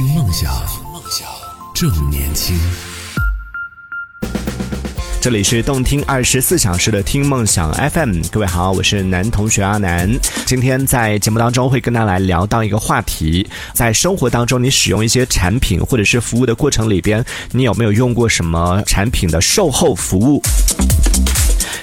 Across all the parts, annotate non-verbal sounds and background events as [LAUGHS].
听梦想，梦想正年轻。这里是动听二十四小时的听梦想 FM，各位好，我是男同学阿南。今天在节目当中会跟大家来聊到一个话题，在生活当中你使用一些产品或者是服务的过程里边，你有没有用过什么产品的售后服务？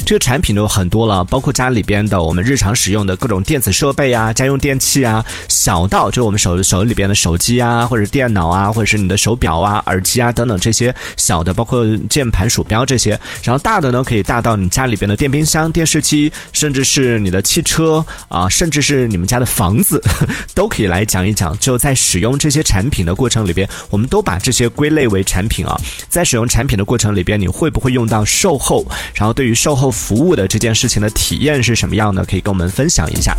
这个产品都有很多了，包括家里边的我们日常使用的各种电子设备啊、家用电器啊，小到就我们手手里边的手机啊，或者电脑啊，或者是你的手表啊、耳机啊等等这些小的，包括键盘、鼠标这些。然后大的呢，可以大到你家里边的电冰箱、电视机，甚至是你的汽车啊，甚至是你们家的房子，[LAUGHS] 都可以来讲一讲。就在使用这些产品的过程里边，我们都把这些归类为产品啊。在使用产品的过程里边，你会不会用到售后？然后对于售后。服务的这件事情的体验是什么样的？可以跟我们分享一下。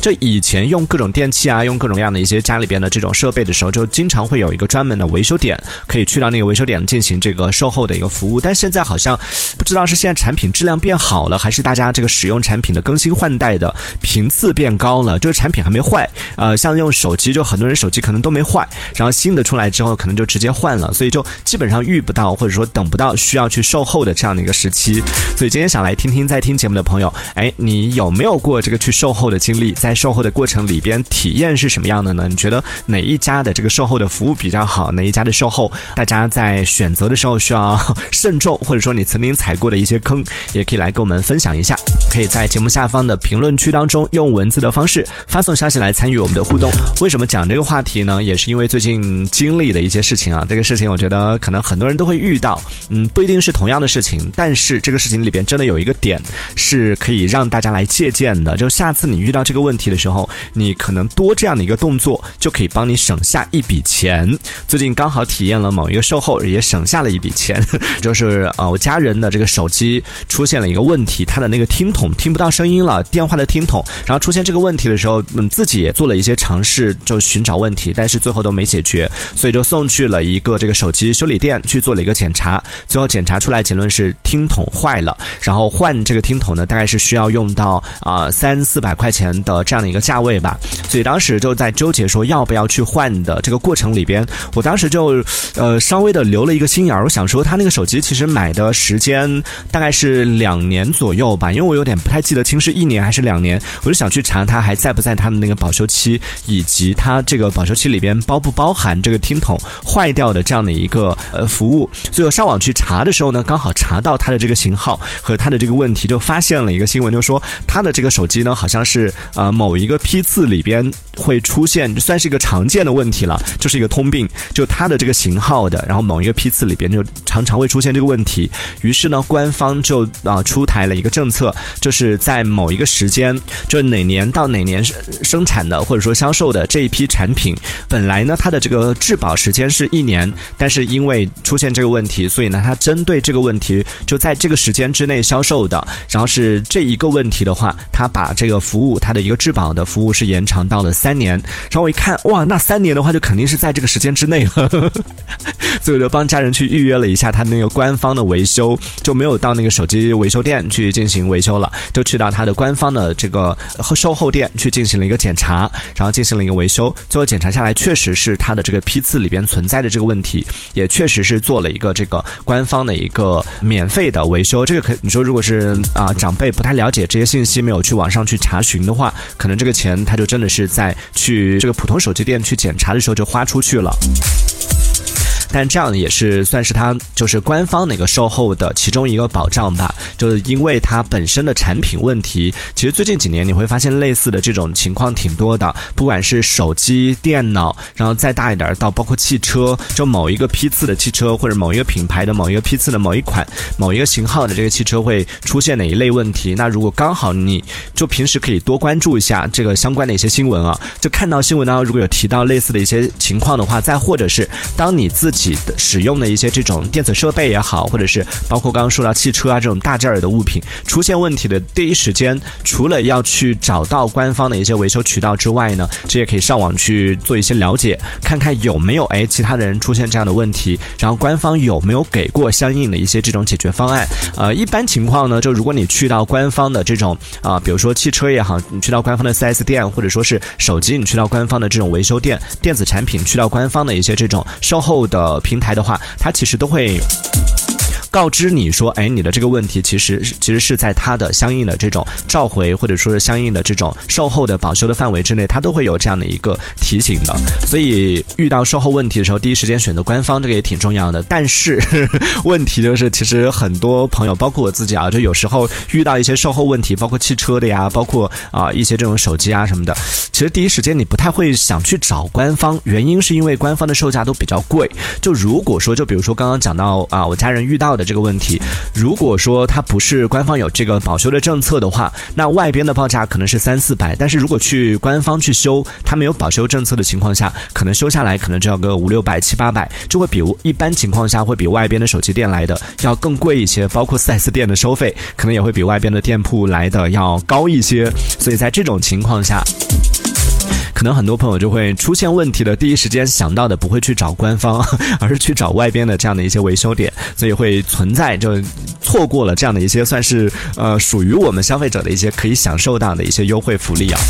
就以前用各种电器啊，用各种各样的一些家里边的这种设备的时候，就经常会有一个专门的维修点，可以去到那个维修点进行这个售后的一个服务。但现在好像不知道是现在产品质量变好了，还是大家这个使用产品的更新换代的频次变高了。就是产品还没坏，呃，像用手机，就很多人手机可能都没坏，然后新的出来之后可能就直接换了，所以就基本上遇不到或者说等不到需要去售后的这样的一个时期。所以今天想来听听在听节目的朋友，哎，你有没有过这个去售售后的经历？在售后的过程里边，体验是什么样的呢？你觉得哪一家的这个售后的服务比较好？哪一家的售后，大家在选择的时候需要慎重，或者说你曾经踩过的一些坑，也可以来跟我们分享一下。可以在节目下方的评论区当中用文字的方式发送消息来参与我们的互动。为什么讲这个话题呢？也是因为最近经历的一些事情啊。这个事情我觉得可能很多人都会遇到，嗯，不一定是同样的事情，但是这个事情里边真的有一个点是可以让大家来借鉴的。就下次你遇到这个问题的时候，你可能多这样的一个动作就可以帮你省下一笔钱。最近刚好体验了某一个售后，也省下了一笔钱，[LAUGHS] 就是呃我家人的这个手机出现了一个问题，他的那个听筒。听不到声音了，电话的听筒，然后出现这个问题的时候，嗯，自己也做了一些尝试，就寻找问题，但是最后都没解决，所以就送去了一个这个手机修理店去做了一个检查，最后检查出来结论是听筒坏了，然后换这个听筒呢，大概是需要用到啊三四百百块钱的这样的一个价位吧，所以当时就在纠结说要不要去换的这个过程里边，我当时就呃稍微的留了一个心眼儿，我想说他那个手机其实买的时间大概是两年左右吧，因为我有点。不太记得清是一年还是两年，我就想去查它还在不在它的那个保修期，以及它这个保修期里边包不包含这个听筒坏掉的这样的一个呃服务。所以我上网去查的时候呢，刚好查到它的这个型号和它的这个问题，就发现了一个新闻，就说它的这个手机呢好像是呃某一个批次里边会出现，算是一个常见的问题了，就是一个通病，就它的这个型号的，然后某一个批次里边就常常会出现这个问题。于是呢，官方就啊出台了一个政策。就是在某一个时间，就哪年到哪年生产的或者说销售的这一批产品，本来呢它的这个质保时间是一年，但是因为出现这个问题，所以呢它针对这个问题就在这个时间之内销售的，然后是这一个问题的话，它把这个服务它的一个质保的服务是延长到了三年。然后我一看，哇，那三年的话就肯定是在这个时间之内了，[LAUGHS] 所以我就帮家人去预约了一下他那个官方的维修，就没有到那个手机维修店去进行维修了。就去到他的官方的这个售后店去进行了一个检查，然后进行了一个维修。最后检查下来，确实是他的这个批次里边存在的这个问题，也确实是做了一个这个官方的一个免费的维修。这个可你说，如果是啊长辈不太了解这些信息，没有去网上去查查询的话，可能这个钱他就真的是在去这个普通手机店去检查的时候就花出去了。但这样也是算是它就是官方那个售后的其中一个保障吧，就是因为它本身的产品问题，其实最近几年你会发现类似的这种情况挺多的，不管是手机、电脑，然后再大一点到包括汽车，就某一个批次的汽车或者某一个品牌的某一个批次的某一款、某一个型号的这个汽车会出现哪一类问题，那如果刚好你就平时可以多关注一下这个相关的一些新闻啊，就看到新闻当中如果有提到类似的一些情况的话，再或者是当你自己。己的使用的一些这种电子设备也好，或者是包括刚刚说到汽车啊这种大件儿的物品出现问题的第一时间，除了要去找到官方的一些维修渠道之外呢，这也可以上网去做一些了解，看看有没有哎其他的人出现这样的问题，然后官方有没有给过相应的一些这种解决方案。呃，一般情况呢，就如果你去到官方的这种啊、比如说汽车也好，你去到官方的 4S 店，或者说是手机，你去到官方的这种维修店，电子产品去到官方的一些这种售后的平台的话，它其实都会。告知你说，哎，你的这个问题其实其实是在它的相应的这种召回或者说是相应的这种售后的保修的范围之内，它都会有这样的一个提醒的。所以遇到售后问题的时候，第一时间选择官方，这个也挺重要的。但是 [LAUGHS] 问题就是，其实很多朋友，包括我自己啊，就有时候遇到一些售后问题，包括汽车的呀，包括啊、一些这种手机啊什么的，其实第一时间你不太会想去找官方，原因是因为官方的售价都比较贵。就如果说，就比如说刚刚讲到啊，我家人遇到这个问题，如果说它不是官方有这个保修的政策的话，那外边的报价可能是三四百，但是如果去官方去修，它没有保修政策的情况下，可能修下来可能就要个五六百、七八百，就会比一般情况下会比外边的手机店来的要更贵一些，包括 4S 店的收费可能也会比外边的店铺来的要高一些，所以在这种情况下。可能很多朋友就会出现问题的第一时间想到的不会去找官方，[LAUGHS] 而是去找外边的这样的一些维修点，所以会存在就错过了这样的一些算是呃属于我们消费者的一些可以享受到的一些优惠福利啊。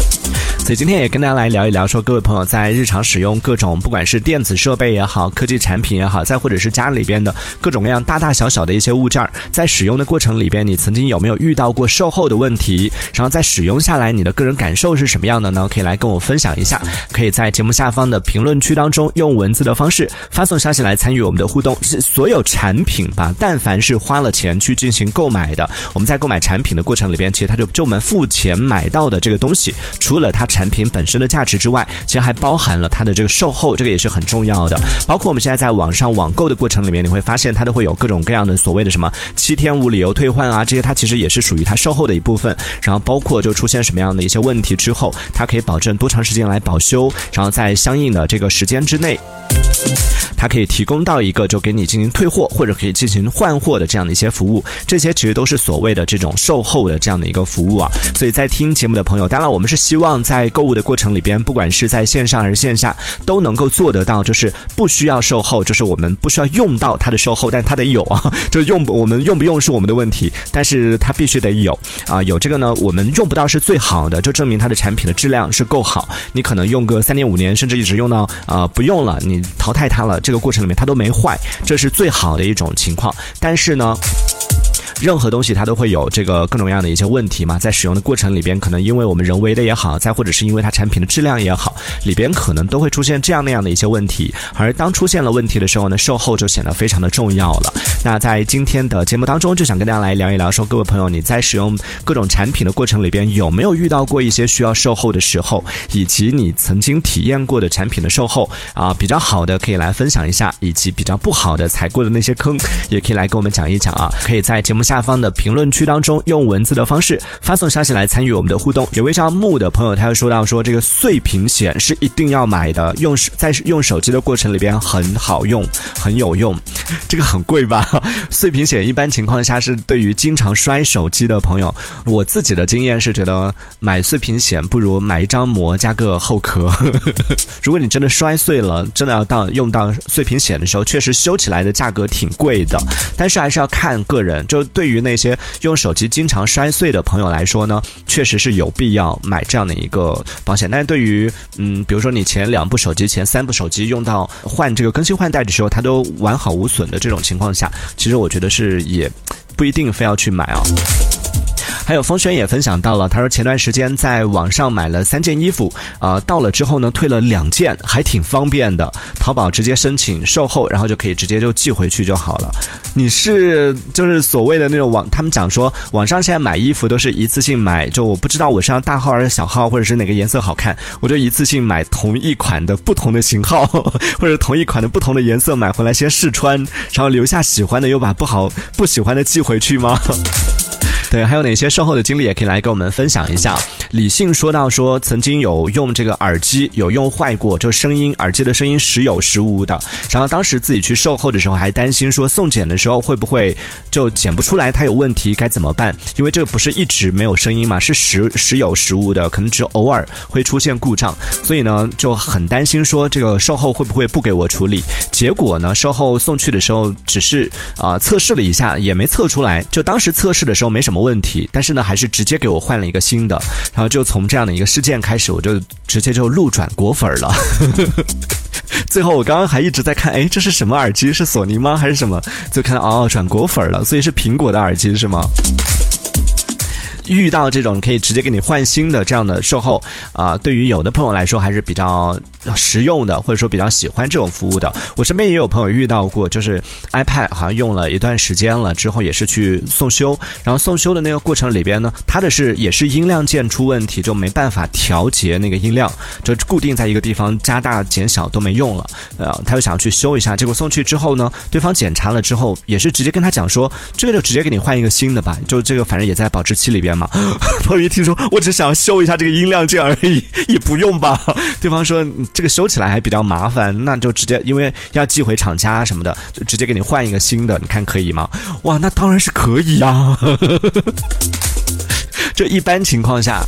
所以今天也跟大家来聊一聊，说各位朋友在日常使用各种不管是电子设备也好，科技产品也好，再或者是家里边的各种各样大大小小的一些物件儿，在使用的过程里边，你曾经有没有遇到过售后的问题？然后在使用下来，你的个人感受是什么样的呢？可以来跟我分享一下，可以在节目下方的评论区当中用文字的方式发送消息来参与我们的互动。是所有产品吧，但凡是花了钱去进行购买的，我们在购买产品的过程里边，其实它就就我们付钱买到的这个东西，除了它产产品本身的价值之外，其实还包含了它的这个售后，这个也是很重要的。包括我们现在在网上网购的过程里面，你会发现它都会有各种各样的所谓的什么七天无理由退换啊，这些它其实也是属于它售后的一部分。然后包括就出现什么样的一些问题之后，它可以保证多长时间来保修，然后在相应的这个时间之内。它可以提供到一个就给你进行退货或者可以进行换货的这样的一些服务，这些其实都是所谓的这种售后的这样的一个服务啊。所以在听节目的朋友，当然我们是希望在购物的过程里边，不管是在线上还是线下，都能够做得到，就是不需要售后，就是我们不需要用到它的售后，但它得有啊，[LAUGHS] 就用不我们用不用是我们的问题，但是它必须得有啊，有这个呢，我们用不到是最好的，就证明它的产品的质量是够好。你可能用个三年五年，甚至一直用到啊、不用了，你淘汰它了，这个过程里面它都没坏，这是最好的一种情况。但是呢。任何东西它都会有这个各种各样的一些问题嘛，在使用的过程里边，可能因为我们人为的也好，再或者是因为它产品的质量也好，里边可能都会出现这样那样的一些问题。而当出现了问题的时候呢，售后就显得非常的重要了。那在今天的节目当中，就想跟大家来聊一聊，说各位朋友，你在使用各种产品的过程里边，有没有遇到过一些需要售后的时候，以及你曾经体验过的产品的售后啊，比较好的可以来分享一下，以及比较不好的踩过的那些坑，也可以来跟我们讲一讲啊。可以在节目下方的评论区当中用文字的方式发送消息来参与我们的互动。有位叫木的朋友，他又说到说这个碎屏险是一定要买的，用在用手机的过程里边很好用，很有用。这个很贵吧？碎屏险一般情况下是对于经常摔手机的朋友，我自己的经验是觉得买碎屏险不如买一张膜加个后壳。[LAUGHS] 如果你真的摔碎了，真的要到用到碎屏险的时候，确实修起来的价格挺贵的，但是还是要看个人。就对于那些用手机经常摔碎的朋友来说呢，确实是有必要买这样的一个保险。但是对于嗯，比如说你前两部手机、前三部手机用到换这个更新换代的时候，它都完好无损的这种情况下，其实我觉得是也不一定非要去买啊。还有风轩也分享到了，他说前段时间在网上买了三件衣服，呃，到了之后呢退了两件，还挺方便的。淘宝直接申请售后，然后就可以直接就寄回去就好了。你是就是所谓的那种网，他们讲说网上现在买衣服都是一次性买，就我不知道我是要大号还是小号，或者是哪个颜色好看，我就一次性买同一款的不同的型号，[LAUGHS] 或者同一款的不同的颜色买回来先试穿，然后留下喜欢的又把不好不喜欢的寄回去吗？对，还有哪些售后的经历也可以来跟我们分享一下。理性说到说，曾经有用这个耳机有用坏过，就声音耳机的声音时有时无的。然后当时自己去售后的时候，还担心说送检的时候会不会就检不出来它有问题，该怎么办？因为这个不是一直没有声音嘛，是时时有时无的，可能只偶尔会出现故障，所以呢就很担心说这个售后会不会不给我处理。结果呢，售后送去的时候只是啊测试了一下，也没测出来。就当时测试的时候没什么问题，但是呢还是直接给我换了一个新的。然后就从这样的一个事件开始，我就直接就路转果粉了。[LAUGHS] 最后我刚刚还一直在看，哎，这是什么耳机？是索尼吗？还是什么？就看到哦，转果粉了，所以是苹果的耳机是吗？遇到这种可以直接给你换新的这样的售后啊，对于有的朋友来说还是比较实用的，或者说比较喜欢这种服务的。我身边也有朋友遇到过，就是 iPad 好像用了一段时间了之后，也是去送修，然后送修的那个过程里边呢，它的是也是音量键出问题，就没办法调节那个音量，就固定在一个地方，加大减小都没用了。呃，他就想去修一下，结果送去之后呢，对方检查了之后，也是直接跟他讲说，这个就直接给你换一个新的吧，就这个反正也在保质期里边。朋友一听说，我只想修一下这个音量键而已，[LAUGHS] 也不用吧？对方说这个修起来还比较麻烦，那就直接因为要寄回厂家什么的，就直接给你换一个新的，你看可以吗？哇，那当然是可以呀。[LAUGHS] 这一般情况下。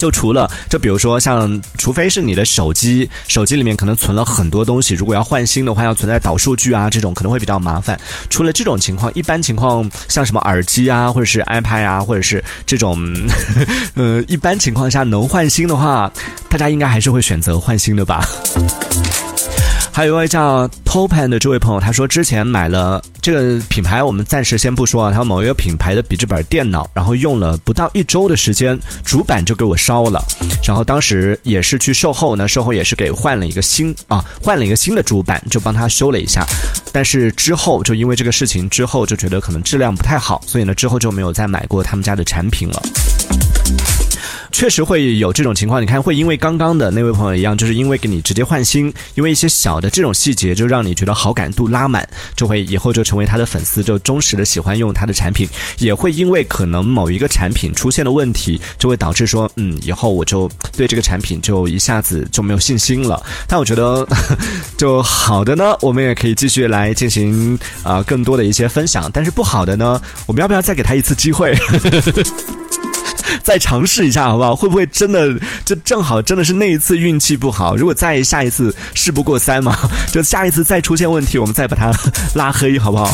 就除了，就比如说像，除非是你的手机，手机里面可能存了很多东西，如果要换新的话，要存在导数据啊，这种可能会比较麻烦。除了这种情况，一般情况像什么耳机啊，或者是 iPad 啊，或者是这种，呃，一般情况下能换新的话，大家应该还是会选择换新的吧。还有一位叫 Topan 的这位朋友，他说之前买了这个品牌，我们暂时先不说啊。他某一个品牌的笔记本电脑，然后用了不到一周的时间，主板就给我烧了。然后当时也是去售后呢，售后也是给换了一个新啊，换了一个新的主板，就帮他修了一下。但是之后就因为这个事情之后就觉得可能质量不太好，所以呢之后就没有再买过他们家的产品了。确实会有这种情况，你看会因为刚刚的那位朋友一样，就是因为给你直接换新，因为一些小的这种细节就让你觉得好感度拉满，就会以后就成为他的粉丝，就忠实的喜欢用他的产品。也会因为可能某一个产品出现了问题，就会导致说，嗯，以后我就对这个产品就一下子就没有信心了。[LAUGHS] 但我觉得，就好的呢，我们也可以继续来进行啊更多的一些分享。但是不好的呢，我们要不要再给他一次机会？[LAUGHS] 再尝试一下好不好？会不会真的就正好真的是那一次运气不好？如果再下一次事不过三嘛，就下一次再出现问题，我们再把他拉黑好不好？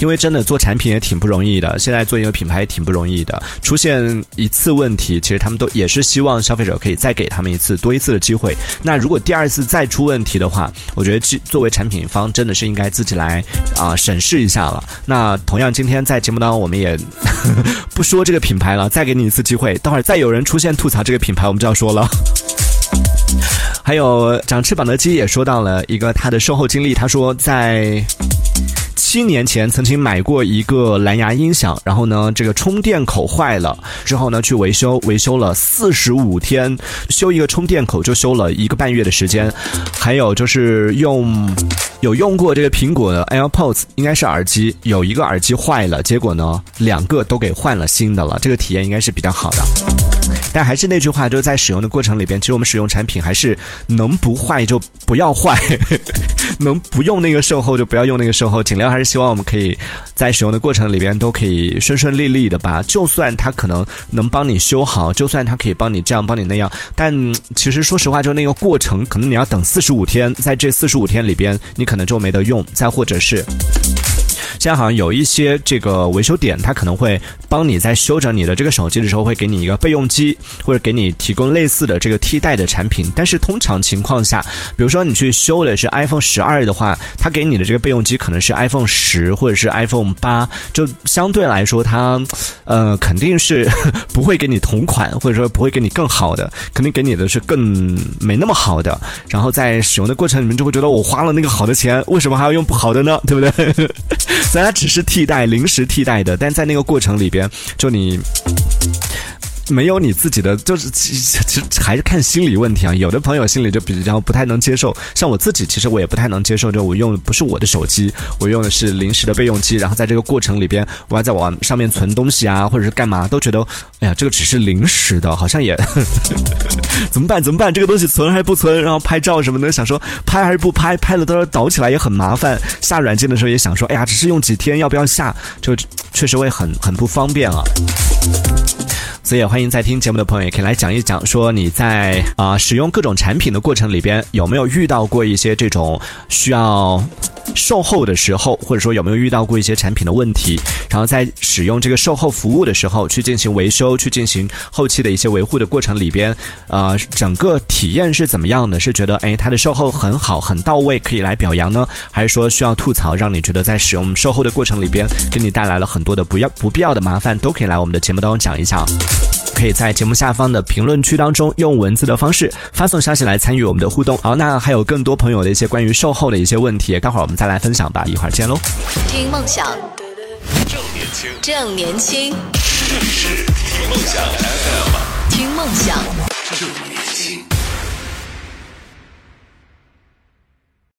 因为真的做产品也挺不容易的，现在做一个品牌也挺不容易的。出现一次问题，其实他们都也是希望消费者可以再给他们一次多一次的机会。那如果第二次再出问题的话，我觉得作为产品方真的是应该自己来啊审视一下了。那同样，今天在节目当中我们也 [LAUGHS] 不说这个品牌了，再给你一次机会。待会儿再有人出现吐槽这个品牌，我们就要说了。[LAUGHS] 还有长翅膀的鸡也说到了一个他的售后经历，他说在。七年前曾经买过一个蓝牙音响，然后呢，这个充电口坏了，之后呢去维修，维修了四十五天，修一个充电口就修了一个半月的时间。还有就是用有用过这个苹果的 AirPods，应该是耳机，有一个耳机坏了，结果呢两个都给换了新的了，这个体验应该是比较好的。但还是那句话，就是在使用的过程里边，其实我们使用产品还是能不坏就不要坏，[LAUGHS] 能不用那个售后就不要用那个售后，尽量还是。希望我们可以在使用的过程里边都可以顺顺利利的吧。就算它可能能帮你修好，就算它可以帮你这样帮你那样，但其实说实话，就那个过程，可能你要等四十五天，在这四十五天里边，你可能就没得用。再或者是。现在好像有一些这个维修点，它可能会帮你在修整你的这个手机的时候，会给你一个备用机，或者给你提供类似的这个替代的产品。但是通常情况下，比如说你去修的是 iPhone 十二的话，它给你的这个备用机可能是 iPhone 十或者是 iPhone 八，就相对来说，它呃肯定是不会给你同款，或者说不会给你更好的，肯定给你的是更没那么好的。然后在使用的过程里面，就会觉得我花了那个好的钱，为什么还要用不好的呢？对不对？[LAUGHS] 虽然它只是替代、临时替代的，但在那个过程里边，就你没有你自己的，就是其其实还是看心理问题啊。有的朋友心里就比较不太能接受，像我自己，其实我也不太能接受，就我用的不是我的手机，我用的是临时的备用机，然后在这个过程里边，我还在往上面存东西啊，或者是干嘛，都觉得，哎呀，这个只是临时的，好像也 [LAUGHS] 怎么办？怎么办？这个东西存还是不存？然后拍照什么的，想说 [LAUGHS] 拍还是不拍？拍了到时候导起来也很麻烦。下软件的时候也想说，哎呀，只是用几天，要不要下？就确实会很很不方便啊。所以也欢迎在听节目的朋友也可以来讲一讲，说你在啊使用各种产品的过程里边有没有遇到过一些这种需要售后的时候，或者说有没有遇到过一些产品的问题，然后在使用这个售后服务的时候去进行维修、去进行后期的一些维护的过程里边，呃，整个体验是怎么样的？是觉得哎它的售后很好、很到位，可以来表扬呢，还是说需要吐槽，让你觉得在使用售后的过程里边给你带来了很多的不要不必要的麻烦，都可以来我们的节目当中讲一讲。可以在节目下方的评论区当中用文字的方式发送消息来参与我们的互动。好，那还有更多朋友的一些关于售后的一些问题，待会儿我们再来分享吧。一会儿见喽。听梦想，正年轻，正年轻，这里是听梦想 FM，听梦想。正年轻。